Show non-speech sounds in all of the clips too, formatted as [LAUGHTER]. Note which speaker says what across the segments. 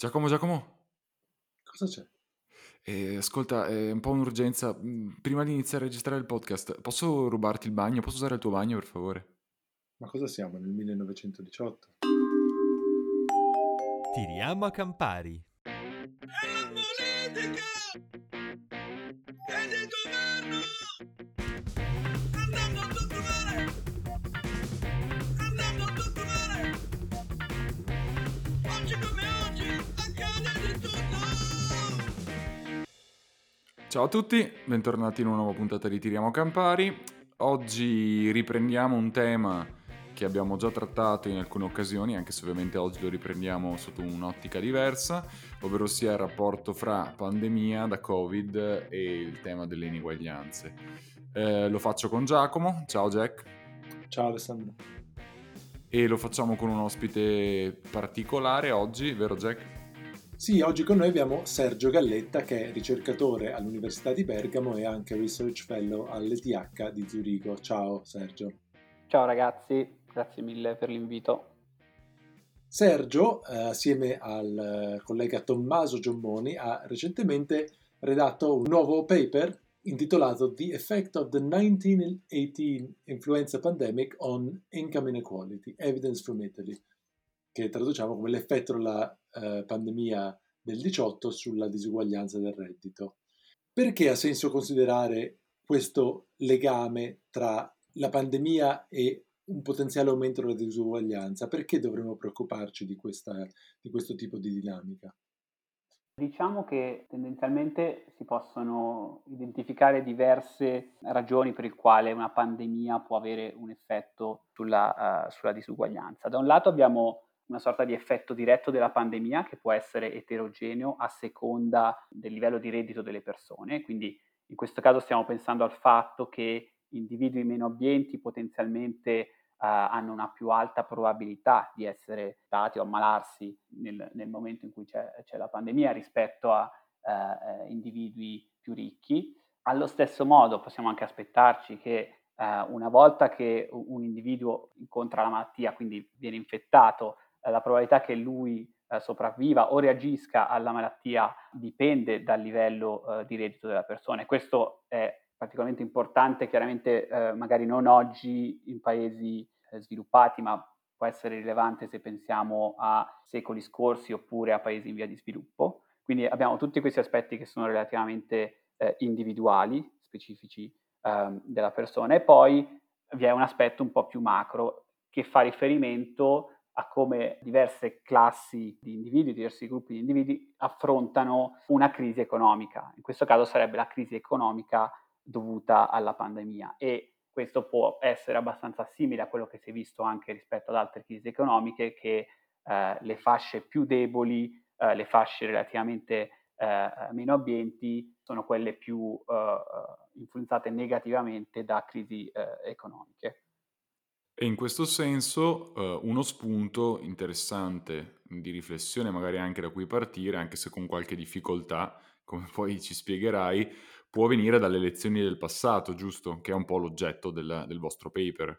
Speaker 1: Giacomo, Giacomo,
Speaker 2: Cosa c'è?
Speaker 1: eh, ascolta, è un po' un'urgenza. Mm, Prima di iniziare a registrare il podcast, posso rubarti il bagno? Posso usare il tuo bagno, per favore?
Speaker 2: Ma cosa siamo nel 1918?
Speaker 3: Tiriamo a Campari.
Speaker 4: È la politica!
Speaker 1: Ciao a tutti, bentornati in una nuova puntata di Tiriamo Campari. Oggi riprendiamo un tema che abbiamo già trattato in alcune occasioni, anche se ovviamente oggi lo riprendiamo sotto un'ottica diversa, ovvero sia il rapporto fra pandemia da Covid e il tema delle ineguaglianze. Eh, lo faccio con Giacomo, ciao Jack,
Speaker 2: Ciao Alessandro.
Speaker 1: e lo facciamo con un ospite particolare oggi, vero Jack?
Speaker 2: Sì, oggi con noi abbiamo Sergio Galletta che è ricercatore all'Università di Bergamo e anche Research Fellow all'ETH di Zurigo. Ciao Sergio.
Speaker 5: Ciao ragazzi, grazie mille per l'invito.
Speaker 2: Sergio, eh, assieme al eh, collega Tommaso Giommoni, ha recentemente redatto un nuovo paper intitolato The Effect of the 1918 Influenza Pandemic on Income Inequality, Evidence from Italy, che traduciamo come l'effetto della eh, pandemia del 18 sulla disuguaglianza del reddito. Perché ha senso considerare questo legame tra la pandemia e un potenziale aumento della disuguaglianza? Perché dovremmo preoccuparci di, questa, di questo tipo di dinamica?
Speaker 5: Diciamo che tendenzialmente si possono identificare diverse ragioni per il quale una pandemia può avere un effetto sulla, uh, sulla disuguaglianza. Da un lato abbiamo una sorta di effetto diretto della pandemia che può essere eterogeneo a seconda del livello di reddito delle persone, quindi in questo caso stiamo pensando al fatto che individui meno abbienti potenzialmente Uh, hanno una più alta probabilità di essere dati o ammalarsi nel, nel momento in cui c'è, c'è, la pandemia rispetto a uh, individui più ricchi. Allo stesso modo possiamo anche aspettarci che uh, una volta che un individuo incontra la malattia, quindi viene infettato, la probabilità che lui sopravviva o reagisca alla malattia dipende dal livello di reddito della persona e questo è particolarmente importante, chiaramente eh, magari non oggi in paesi eh, sviluppati, ma può essere rilevante se pensiamo a secoli scorsi oppure a paesi in via di sviluppo. Quindi abbiamo tutti questi aspetti che sono relativamente eh, individuali, specifici ehm, della persona e poi vi è un aspetto un po' più macro che fa riferimento a come diverse classi di individui, diversi gruppi di individui affrontano una crisi economica. In questo caso sarebbe la crisi economica dovuta alla pandemia e questo può essere abbastanza simile a quello che si è visto anche rispetto ad altre crisi economiche che eh, le fasce più deboli, eh, le fasce relativamente eh, meno abbienti sono quelle più eh, influenzate negativamente da crisi eh, economiche.
Speaker 1: E in questo senso uh, uno spunto interessante di riflessione, magari anche da cui partire, anche se con qualche difficoltà, come [LAUGHS] poi ci spiegherai, può venire dalle lezioni del passato, giusto? Che è un po' l'oggetto del, del vostro paper.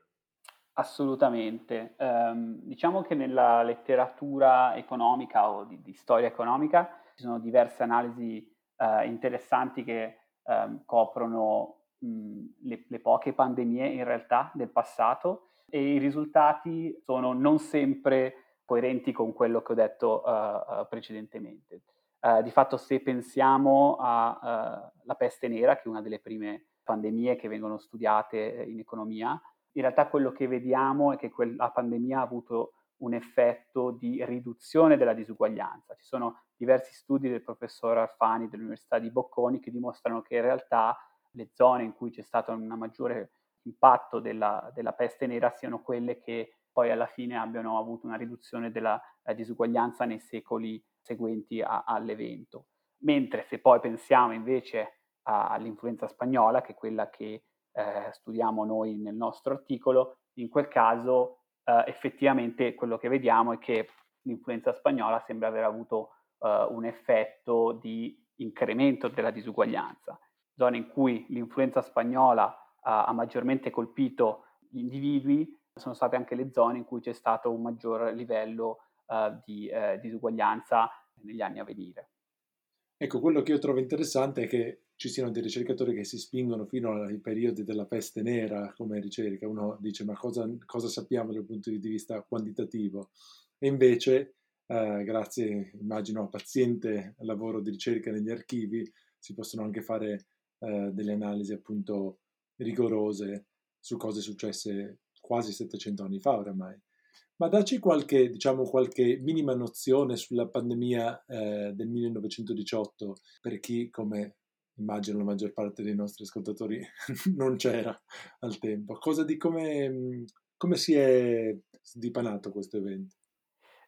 Speaker 5: Assolutamente. Um, diciamo che nella letteratura economica o di, di storia economica ci sono diverse analisi uh, interessanti che um, coprono mh, le, le poche pandemie in realtà del passato e i risultati sono non sempre coerenti con quello che ho detto uh, uh, precedentemente. Uh, di fatto se pensiamo alla peste nera, che è una delle prime pandemie che vengono studiate in economia, in realtà quello che vediamo è che quella pandemia ha avuto un effetto di riduzione della disuguaglianza. Ci sono diversi studi del professor Alfani dell'Università di Bocconi che dimostrano che in realtà le zone in cui c'è stato un maggiore impatto della, della, peste nera siano quelle che poi alla fine abbiano avuto una riduzione della disuguaglianza nei secoli seguenti a, all'evento. Mentre se poi pensiamo invece a, all'influenza spagnola, che è quella che eh, studiamo noi nel nostro articolo, in quel caso eh, effettivamente quello che vediamo è che l'influenza spagnola sembra aver avuto eh, un effetto di incremento della disuguaglianza. Zone in cui l'influenza spagnola ha maggiormente colpito gli individui, sono state anche le zone in cui c'è stato un maggior livello uh, di uh, disuguaglianza negli anni a venire.
Speaker 2: Ecco, quello che io trovo interessante è che ci siano dei ricercatori che si spingono fino ai periodi della peste nera come ricerca. Uno dice ma cosa, cosa sappiamo dal punto di vista quantitativo? E invece, eh, grazie immagino a paziente lavoro di ricerca negli archivi, si possono anche fare eh, delle analisi appunto rigorose su cose successe quasi 700 anni fa oramai. Ma dacci qualche, diciamo, qualche minima nozione sulla pandemia eh, del 1918 per chi, come immagino la maggior parte dei nostri ascoltatori, [LAUGHS] non c'era al tempo. Cosa di come, come si è dipanato questo evento?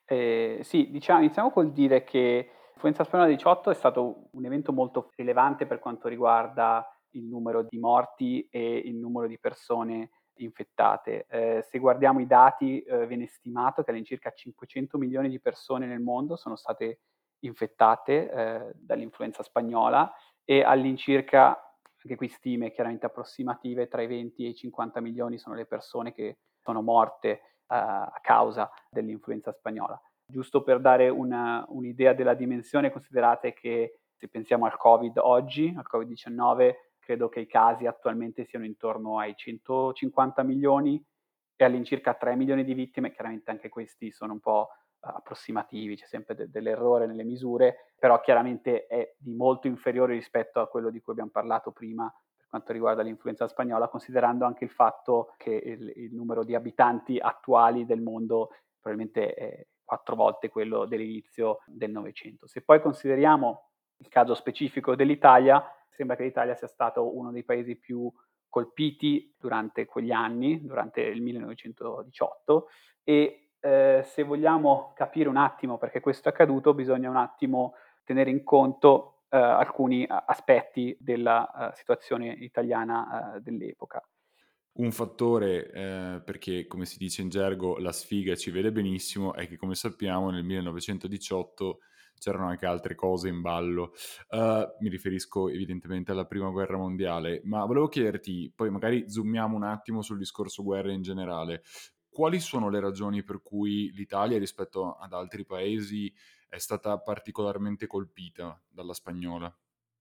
Speaker 5: Eh, sì, diciamo, iniziamo col dire che l'influenza spagnola 18 è stato un evento molto rilevante per quanto riguarda il numero di morti e il numero di persone infettate. Eh, se guardiamo i dati, eh, viene stimato che all'incirca 500 milioni di persone nel mondo sono state infettate eh, dall'influenza spagnola e all'incirca, anche qui stime chiaramente approssimative, tra i 20 e i 50 milioni sono le persone che sono morte eh, a causa dell'influenza spagnola. Giusto per dare una, un'idea della dimensione, considerate che se pensiamo al Covid oggi, al Covid-19, credo che i casi attualmente siano intorno ai 150 milioni e all'incirca 3 milioni di vittime, chiaramente anche questi sono un po' approssimativi, c'è sempre de- dell'errore nelle misure, però chiaramente è di molto inferiore rispetto a quello di cui abbiamo parlato prima per quanto riguarda l'influenza spagnola, considerando anche il fatto che il, il numero di abitanti attuali del mondo probabilmente è quattro volte quello dell'inizio del Novecento. Se poi consideriamo il caso specifico dell'Italia, sembra che l'Italia sia stato uno dei paesi più colpiti durante quegli anni, durante il 1918 e eh, se vogliamo capire un attimo perché questo è accaduto, bisogna un attimo tenere in conto eh, alcuni aspetti della uh, situazione italiana uh, dell'epoca.
Speaker 1: Un fattore, eh, perché come si dice in gergo, la sfiga ci vede benissimo, è che come sappiamo nel 1918 c'erano anche altre cose in ballo. Uh, mi riferisco evidentemente alla prima guerra mondiale, ma volevo chiederti, poi magari zoomiamo un attimo sul discorso guerra in generale. Quali sono le ragioni per cui l'Italia rispetto ad altri paesi è stata particolarmente colpita dalla spagnola?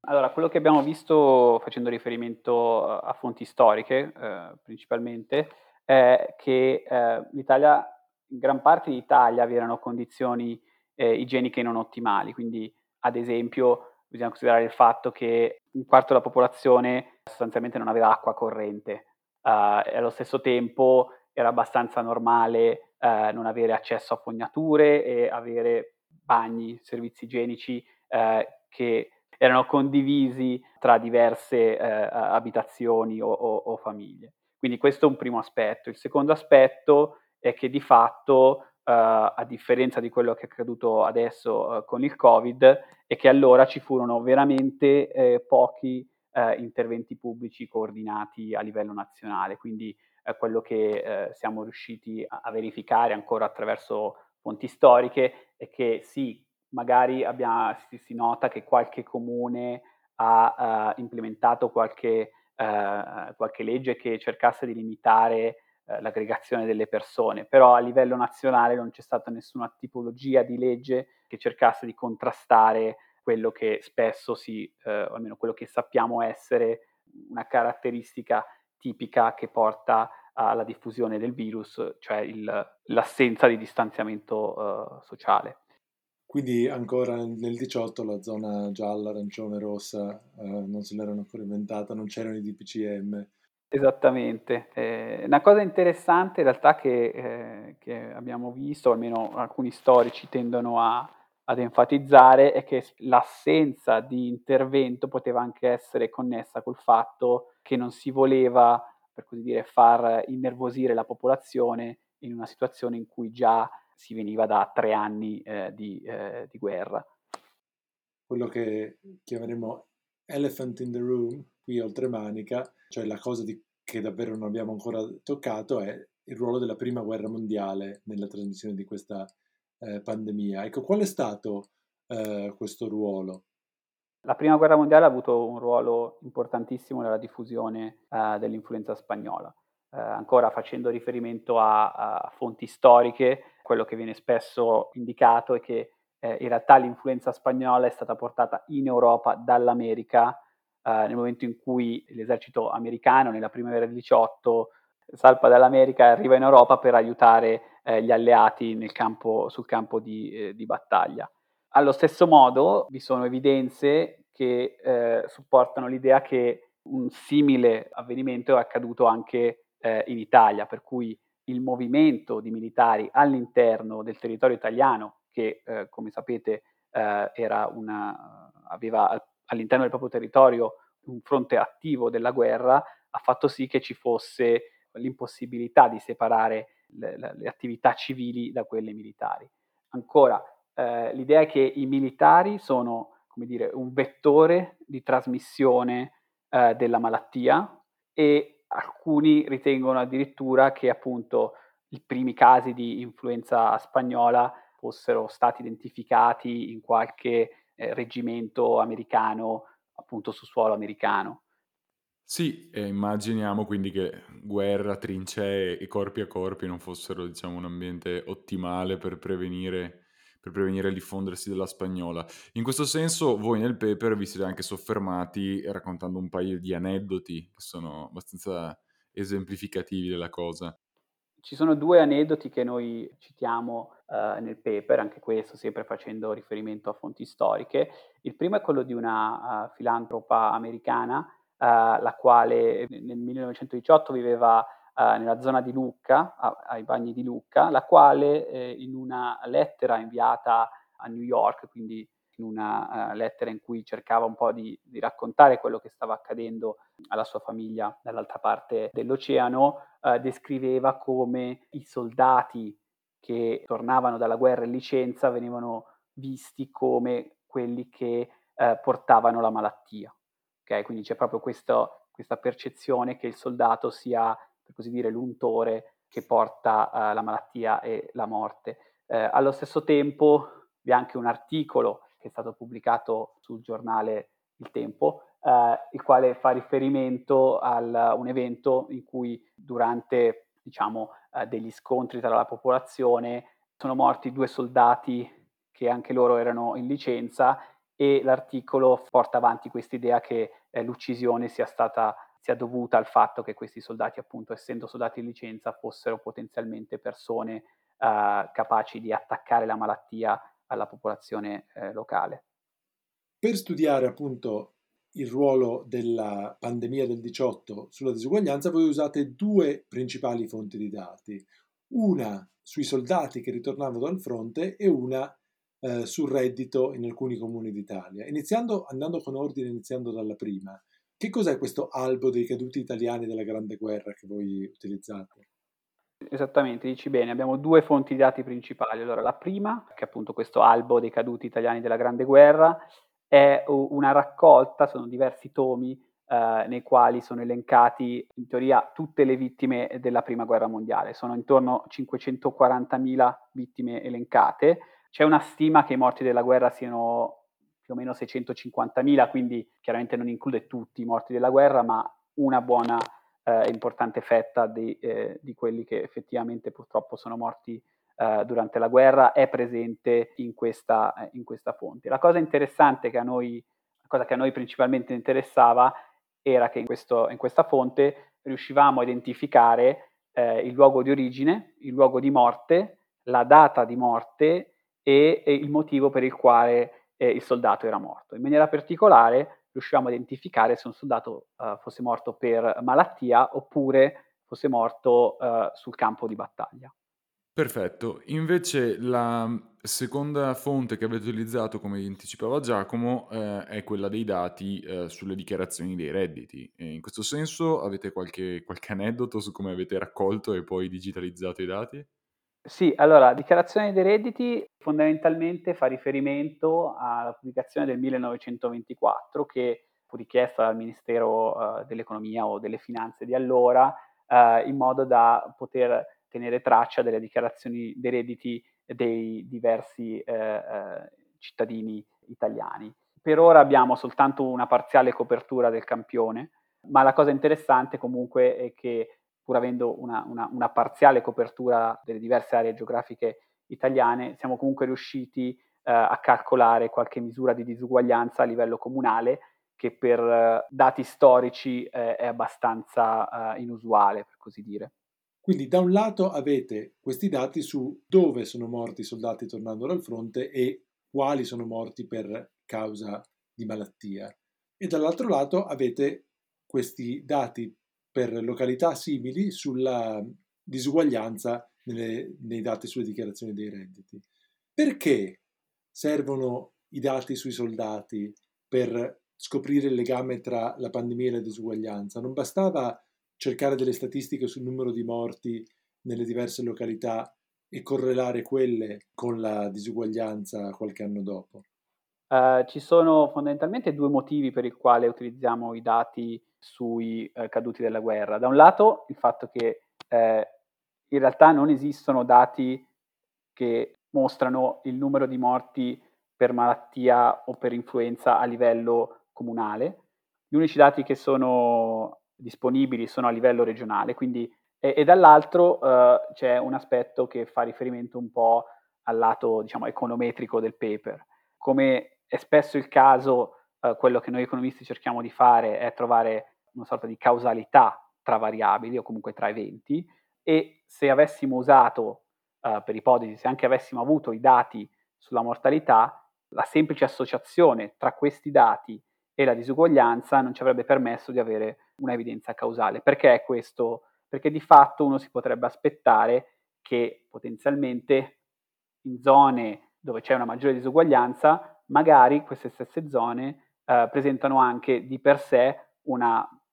Speaker 5: Allora, quello che abbiamo visto facendo riferimento a fonti storiche eh, principalmente è che eh, l'Italia, in gran parte d'Italia vi erano condizioni eh, igieniche non ottimali, quindi ad esempio bisogna considerare il fatto che un quarto della popolazione sostanzialmente non aveva acqua corrente uh, e allo stesso tempo era abbastanza normale uh, non avere accesso a fognature e avere bagni, servizi igienici uh, che erano condivisi tra diverse abitazioni o, o, o famiglie. Quindi questo è un primo aspetto. Il secondo aspetto è che di fatto a differenza di quello che è accaduto adesso uh, con il Covid, è che allora ci furono veramente eh, pochi uh, interventi pubblici coordinati a livello nazionale. Quindi quello che siamo riusciti a, verificare ancora attraverso fonti storiche è che sì, magari abbiamo, si, si, nota che qualche comune ha implementato qualche, qualche legge che cercasse di limitare eh, l'aggregazione delle persone, però a livello nazionale non c'è stata nessuna tipologia di legge che cercasse di contrastare quello che spesso si, eh, o almeno quello che sappiamo essere una caratteristica tipica che porta alla diffusione del virus, cioè il, l'assenza di distanziamento uh, sociale.
Speaker 2: Quindi ancora nel 18 la zona gialla, arancione, rossa uh, non se l'erano ancora inventata, non c'erano i DPCM.
Speaker 5: Esattamente. Eh, una cosa interessante in realtà che, eh, che abbiamo visto, almeno alcuni storici tendono a, ad enfatizzare, è che l'assenza di intervento poteva anche essere connessa col fatto che non si voleva, per così dire, far innervosire la popolazione in una situazione in cui già si veniva da tre anni eh, di, eh, di guerra.
Speaker 2: Quello che chiameremo elephant in the room, qui oltre Manica, cioè la cosa di, che davvero non abbiamo ancora toccato è il ruolo della prima guerra mondiale nella trasmissione di questa eh, pandemia. Ecco, qual è stato eh, questo ruolo?
Speaker 5: La prima guerra mondiale ha avuto un ruolo importantissimo nella diffusione eh, dell'influenza spagnola. Eh, ancora facendo riferimento a, a, fonti storiche, quello che viene spesso indicato è che eh, in realtà l'influenza spagnola è stata portata in Europa dall'America eh, nel momento in cui l'esercito americano nella primavera del 18 salpa dall'America e arriva in Europa per aiutare eh, gli alleati campo, sul campo di, eh, di, battaglia. Allo stesso modo vi sono evidenze che eh, supportano l'idea che un simile avvenimento è accaduto anche eh, in Italia, per cui il movimento di militari all'interno del territorio italiano, che eh, come sapete eh, una, aveva all'interno del proprio territorio un fronte attivo della guerra, ha fatto sì che ci fosse l'impossibilità di separare le, le, attività civili da quelle militari. Ancora, eh, l'idea è che i militari sono, come dire, un vettore di trasmissione eh, della malattia e alcuni ritengono addirittura che appunto i primi casi di influenza spagnola fossero stati identificati in qualche eh, reggimento americano appunto su suolo americano.
Speaker 1: Sì, e immaginiamo quindi che guerra, trincee e corpi a corpi non fossero, diciamo, un ambiente ottimale per prevenire, per prevenire il diffondersi della spagnola. In questo senso, voi nel paper vi siete anche soffermati raccontando un paio di aneddoti che sono abbastanza esemplificativi della cosa.
Speaker 5: Ci sono due aneddoti che noi citiamo uh, nel paper, anche questo sempre facendo riferimento a fonti storiche. Il primo è quello di una uh, filantropa americana eh, la quale nel 1918 viveva eh, nella zona di Lucca, ai bagni di Lucca, la quale eh, in una lettera inviata a New York, quindi in una uh, lettera in cui cercava un po' di, di, raccontare quello che stava accadendo alla sua famiglia dall'altra parte dell'oceano, uh, descriveva come i soldati che tornavano dalla guerra in licenza venivano visti come quelli che uh, portavano la malattia. Okay? Quindi c'è proprio questo, questa percezione che il soldato sia, per così dire, l'untore che porta la malattia e la morte. Allo stesso tempo vi è anche un articolo che è stato pubblicato sul giornale Il Tempo, eh, il quale fa riferimento a un evento in cui durante diciamo, eh, degli scontri tra la popolazione sono morti due soldati che anche loro erano in licenza e l'articolo porta avanti questa idea che eh, l'uccisione sia stata sia dovuta al fatto che questi soldati, appunto, essendo soldati in licenza, fossero potenzialmente persone eh, capaci di attaccare la malattia alla popolazione eh, locale.
Speaker 2: Per studiare appunto il ruolo della pandemia del 18 sulla disuguaglianza, voi usate due principali fonti di dati, una sui soldati che ritornavano dal fronte e una eh, sul reddito in alcuni comuni d'Italia. Iniziando, andando con ordine, iniziando dalla prima, che cos'è questo albo dei caduti italiani della Grande Guerra che voi utilizzate?
Speaker 5: Esattamente, dici bene, abbiamo due fonti di dati principali. Allora, la prima, che è appunto questo albo dei caduti italiani della Grande Guerra, è una raccolta, sono diversi tomi eh, nei quali sono elencati in teoria tutte le vittime della Prima Guerra Mondiale. Sono intorno a 540.000 vittime elencate c'è una stima che i morti della guerra siano più o meno 650.000, quindi chiaramente non include tutti i morti della guerra, ma una buona eh, importante fetta di, eh, di, quelli che effettivamente purtroppo sono morti eh, durante la guerra è presente in questa, eh, in questa fonte. La cosa interessante che a noi, cosa che a noi principalmente interessava era che in, questo, in questa fonte riuscivamo a identificare eh, il luogo di origine, il luogo di morte, la data di morte e, e il motivo per il quale eh, il soldato era morto. In maniera particolare riusciamo a identificare se un soldato uh, fosse morto per malattia oppure fosse morto uh, sul campo di battaglia.
Speaker 1: Perfetto, invece la seconda fonte che avete utilizzato, come anticipava Giacomo, eh, è quella dei dati eh, sulle dichiarazioni dei redditi. E in questo senso avete qualche, qualche aneddoto su come avete raccolto e poi digitalizzato i dati?
Speaker 5: Sì, allora, dichiarazione dei redditi fondamentalmente fa riferimento alla pubblicazione del 1924 che fu richiesta dal Ministero uh, dell'Economia o delle Finanze di allora uh, in modo da poter tenere traccia delle dichiarazioni dei redditi dei diversi uh, cittadini italiani. Per ora abbiamo soltanto una parziale copertura del campione, ma la cosa interessante comunque è che pur avendo una, una, una parziale copertura delle diverse aree geografiche italiane, siamo comunque riusciti eh, a calcolare qualche misura di disuguaglianza a livello comunale che per eh, dati storici eh, è abbastanza eh, inusuale, per così dire.
Speaker 2: Quindi da un lato avete questi dati su dove sono morti i soldati tornando dal fronte e quali sono morti per causa di malattia e dall'altro lato avete questi dati per località simili sulla disuguaglianza nelle, nei dati sulle dichiarazioni dei redditi. Perché servono i dati sui soldati per scoprire il legame tra la pandemia e la disuguaglianza? Non bastava cercare delle statistiche sul numero di morti nelle diverse località e correlare quelle con la disuguaglianza qualche anno dopo?
Speaker 5: Uh, ci sono fondamentalmente due motivi per i quali utilizziamo i dati sui uh, caduti della guerra. Da un lato il fatto che uh, in realtà non esistono dati che mostrano il numero di morti per malattia o per influenza a livello comunale. Gli unici dati che sono disponibili sono a livello regionale, quindi, e, e dall'altro uh, c'è un aspetto che fa riferimento un po' al lato diciamo, econometrico del paper. Come è spesso il caso, uh, quello che noi economisti cerchiamo di fare è trovare una sorta di causalità tra variabili o comunque tra eventi e se avessimo usato, uh, per ipotesi, se anche avessimo avuto i dati sulla mortalità, la semplice associazione tra questi dati e la disuguaglianza non ci avrebbe permesso di avere una evidenza causale. Perché questo? Perché di fatto uno si potrebbe aspettare che potenzialmente in zone dove c'è una maggiore disuguaglianza, magari queste stesse zone eh, presentano anche di per sé un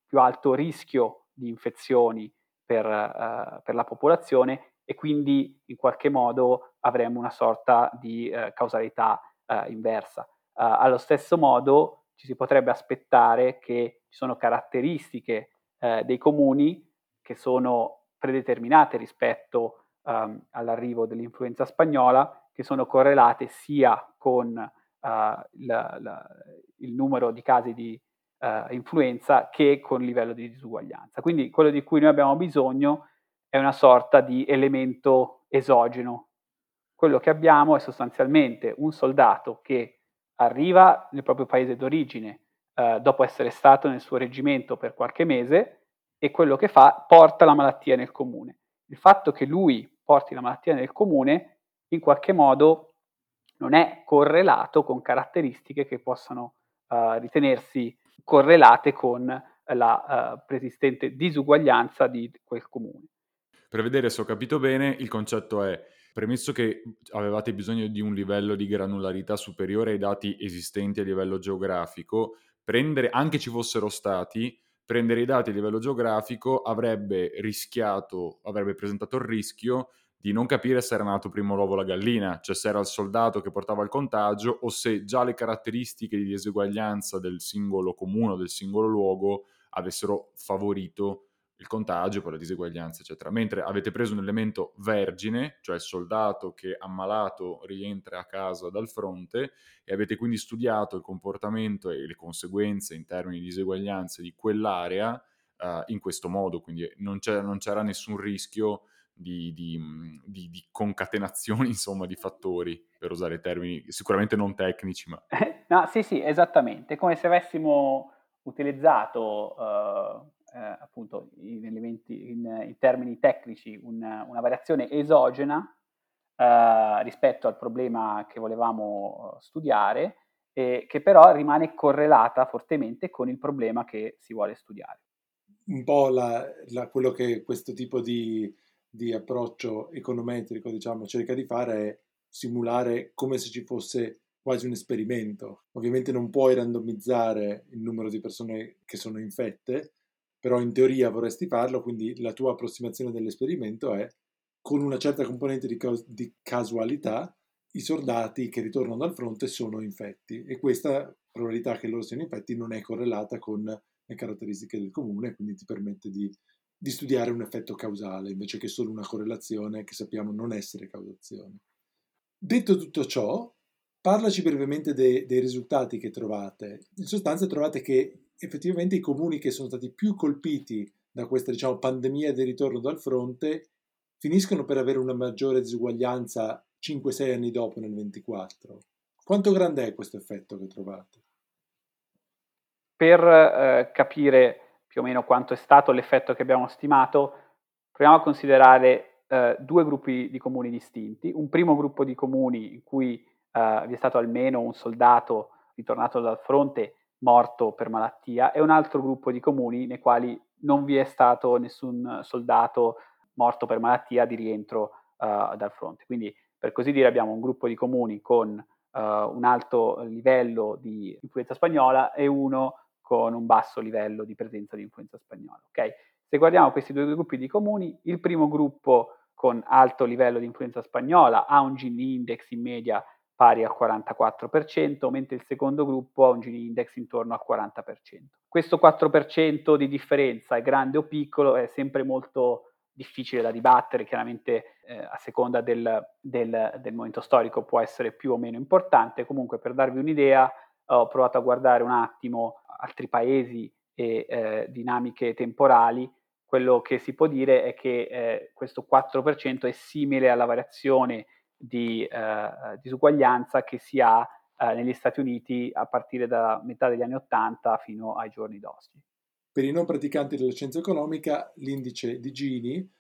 Speaker 5: più alto rischio di infezioni per, eh, per, la popolazione e quindi in qualche modo avremo una sorta di eh, causalità eh, inversa. Eh, allo stesso modo ci si potrebbe aspettare che ci sono caratteristiche eh, dei comuni che sono predeterminate rispetto um, all'arrivo dell'influenza spagnola, che sono correlate sia con uh, la, la, il numero di casi di uh, influenza che con livello di disuguaglianza. Quindi quello di cui noi abbiamo bisogno è una sorta di elemento esogeno. Quello che abbiamo è sostanzialmente un soldato che arriva nel proprio paese d'origine eh, dopo essere stato nel suo reggimento per qualche mese e quello che fa porta la malattia nel comune. Il fatto che lui porti la malattia nel comune in qualche modo non è correlato con caratteristiche che possano uh, ritenersi correlate con la uh, persistente disuguaglianza di quel comune.
Speaker 1: Per vedere se ho capito bene, il concetto è Premesso che avevate bisogno di un livello di granularità superiore ai dati esistenti a livello geografico, prendere, anche ci fossero stati, prendere i dati a livello geografico avrebbe rischiato, avrebbe presentato il rischio di non capire se era nato prima l'uovo la gallina, cioè se era il soldato che portava il contagio o se già le caratteristiche di diseguaglianza del singolo comune o del singolo luogo avessero favorito il contagio, poi la diseguaglianza, eccetera. Mentre avete preso un elemento vergine, cioè il soldato che ammalato rientra a casa dal fronte, e avete quindi studiato il comportamento e le conseguenze in termini di diseguaglianze di quell'area uh, in questo modo, quindi non, non c'era nessun rischio di, di, di, di, concatenazioni, [LAUGHS] insomma, di fattori, per usare termini sicuramente non tecnici, ma... [LAUGHS]
Speaker 5: no, sì, sì, esattamente, come se avessimo utilizzato... Uh eh, appunto in, elementi, in, in, termini tecnici una, una variazione esogena eh, rispetto al problema che volevamo eh, studiare, e che però rimane correlata fortemente con il problema che si vuole studiare.
Speaker 2: Un po' la, la, quello che questo tipo di, di approccio econometrico diciamo, cerca di fare è simulare come se ci fosse quasi un esperimento. Ovviamente non puoi randomizzare il numero di persone che sono infette, però in teoria vorresti farlo, quindi la tua approssimazione dell'esperimento è con una certa componente di, ca- di casualità i soldati che ritornano dal fronte sono infetti e questa probabilità che loro siano infetti non è correlata con le caratteristiche del comune, quindi ti permette di, di studiare un effetto causale invece che solo una correlazione che sappiamo non essere causazione. Detto tutto ciò, parlaci brevemente de- dei risultati che trovate. In sostanza trovate che effettivamente i comuni che sono stati più colpiti da questa diciamo, pandemia del ritorno dal fronte finiscono per avere una maggiore disuguaglianza 5-6 anni dopo nel 24. Quanto grande è questo effetto che trovate?
Speaker 5: Per eh, capire più o meno quanto è stato l'effetto che abbiamo stimato, proviamo a considerare eh, due gruppi di comuni distinti. Un primo gruppo di comuni in cui eh, vi è stato almeno un soldato ritornato dal fronte morto per malattia e un altro gruppo di comuni nei quali non vi è stato nessun soldato morto per malattia di rientro uh, dal fronte. Quindi, per così dire, abbiamo un gruppo di comuni con uh, un alto livello di influenza spagnola e uno con un basso livello di presenza di influenza spagnola. Okay? Se guardiamo questi due gruppi di comuni, il primo gruppo con alto livello di influenza spagnola ha un Gini index in media pari al 44%, mentre il secondo gruppo ha un Gini index intorno al 40%. Questo 4% di differenza è grande o piccolo, è sempre molto difficile da dibattere, chiaramente eh, a seconda del, del, del, momento storico può essere più o meno importante, comunque per darvi un'idea ho provato a guardare un attimo altri paesi e eh, dinamiche temporali, quello che si può dire è che eh, questo 4% è simile alla variazione di eh, disuguaglianza che si ha eh, negli Stati Uniti a partire da metà degli anni 80 fino ai giorni d'oggi.
Speaker 2: Per i non praticanti della scienza economica, l'indice di Gini,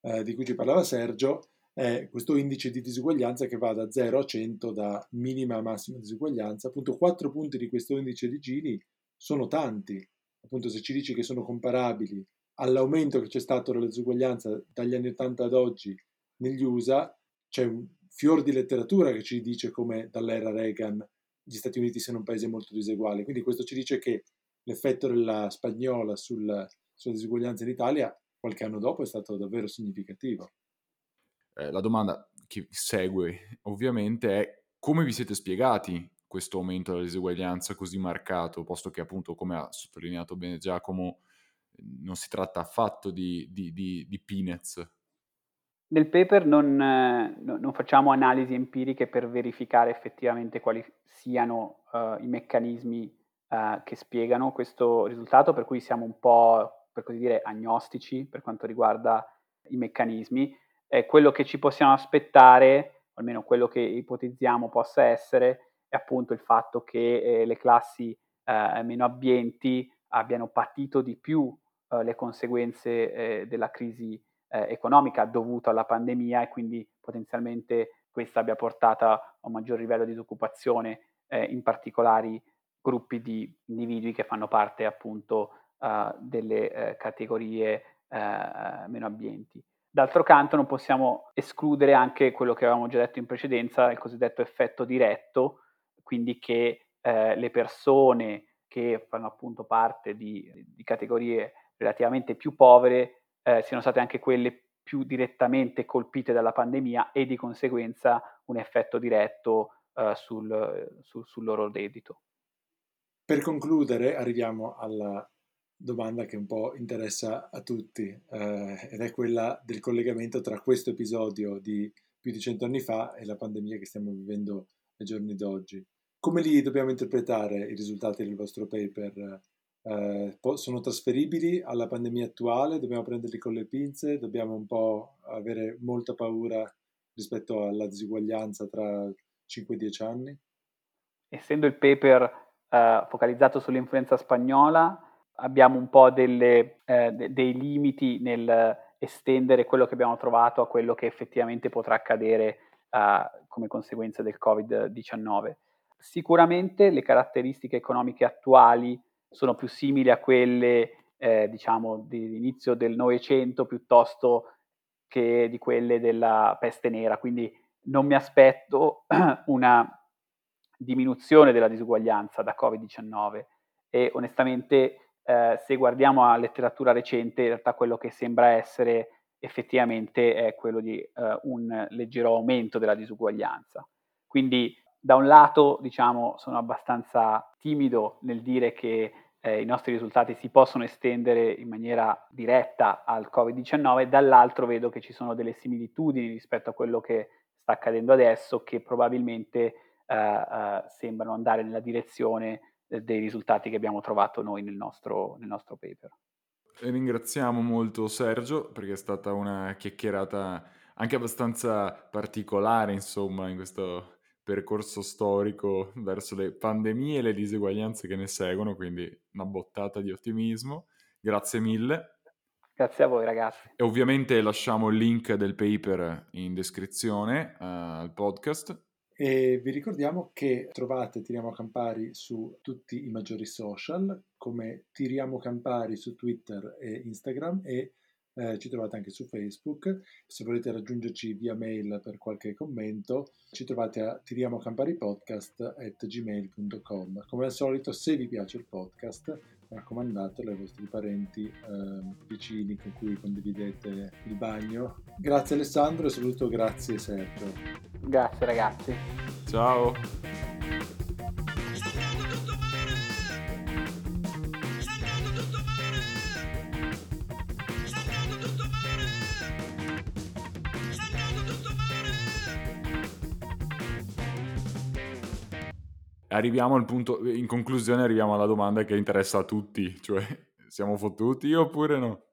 Speaker 2: eh, di cui ci parlava Sergio, è questo indice di disuguaglianza che va da 0 a 100, da minima a massima disuguaglianza. Appunto, 4 punti di questo indice di Gini sono tanti. Appunto, se ci dici che sono comparabili all'aumento che c'è stato della disuguaglianza dagli anni 80 ad oggi negli USA, c'è un fior di letteratura che ci dice come dall'era Reagan gli Stati Uniti siano un paese molto diseguale. Quindi questo ci dice che l'effetto della spagnola sul, sulla disuguaglianza in Italia qualche anno dopo è stato davvero significativo.
Speaker 1: Eh, la domanda che segue ovviamente è come vi siete spiegati questo aumento della disuguaglianza così marcato, posto che appunto, come ha sottolineato bene Giacomo, non si tratta affatto di, di, di, di peanuts,
Speaker 5: nel paper non, non, facciamo analisi empiriche per verificare effettivamente quali siano uh, i meccanismi uh, che spiegano questo risultato, per cui siamo un po', per così dire, agnostici per quanto riguarda i meccanismi. Eh, quello che ci possiamo aspettare, almeno quello che ipotizziamo possa essere, è appunto il fatto che eh, le classi eh, meno abbienti abbiano patito di più le conseguenze della crisi eh, economica dovuta alla pandemia e quindi potenzialmente questa abbia portato a un maggior livello di disoccupazione eh, in particolari gruppi di individui che fanno parte appunto delle categorie meno abbienti. D'altro canto non possiamo escludere anche quello che avevamo già detto in precedenza, il cosiddetto effetto diretto, quindi che le persone che fanno appunto parte di, di categorie relativamente più povere eh, siano state anche quelle più direttamente colpite dalla pandemia e di conseguenza un effetto diretto eh, sul, sul, sul loro reddito.
Speaker 2: Per concludere arriviamo alla domanda che un po' interessa a tutti eh, ed è quella del collegamento tra questo episodio di più di cento anni fa e la pandemia che stiamo vivendo ai giorni d'oggi. Come li dobbiamo interpretare i risultati del vostro paper eh, sono trasferibili alla pandemia attuale, dobbiamo prenderli con le pinze, dobbiamo un po' avere molta paura rispetto alla disuguaglianza tra 5-10 anni?
Speaker 5: Essendo il paper eh, focalizzato sull'influenza spagnola, abbiamo un po' delle, eh, de- dei limiti nel estendere quello che abbiamo trovato a quello che effettivamente potrà accadere uh, come conseguenza del Covid-19. Sicuramente le caratteristiche economiche attuali sono più simili a quelle, eh, diciamo, dell'inizio del Novecento piuttosto che di quelle della peste nera, quindi non mi aspetto [CLEARS THROAT] una diminuzione della disuguaglianza da Covid-19 e onestamente eh, se guardiamo la letteratura recente in realtà quello che sembra essere effettivamente è quello di eh, un leggero aumento della disuguaglianza. Quindi da un lato, diciamo, sono abbastanza timido nel dire che eh, i nostri risultati si possono estendere in maniera diretta al Covid-19, dall'altro vedo che ci sono delle similitudini rispetto a quello che sta accadendo adesso che probabilmente eh, eh, sembrano andare nella direzione dei risultati che abbiamo trovato noi nel nostro, nel nostro paper.
Speaker 1: Ringraziamo molto Sergio perché è stata una chiacchierata anche abbastanza particolare, insomma, in questo percorso storico verso le pandemie e le diseguaglianze che ne seguono, quindi una bottata di ottimismo. Grazie mille.
Speaker 5: Grazie a voi ragazzi.
Speaker 1: E ovviamente lasciamo il link del paper in descrizione uh, al podcast.
Speaker 2: E vi ricordiamo che trovate Tiriamo Campari su tutti i maggiori social, come Tiriamo Campari su Twitter e Instagram e eh, ci trovate anche su Facebook. Se volete raggiungerci via mail per qualche commento, ci trovate a tiriamocamparipodcast.gmail.com. Come al solito, se vi piace il podcast, raccomandatelo ai vostri parenti eh, vicini con cui condividete il bagno. Grazie Alessandro e soprattutto grazie Sergio.
Speaker 5: Grazie ragazzi.
Speaker 1: Ciao. Arriviamo al punto, in conclusione arriviamo alla domanda che interessa a tutti, cioè siamo fottuti oppure no?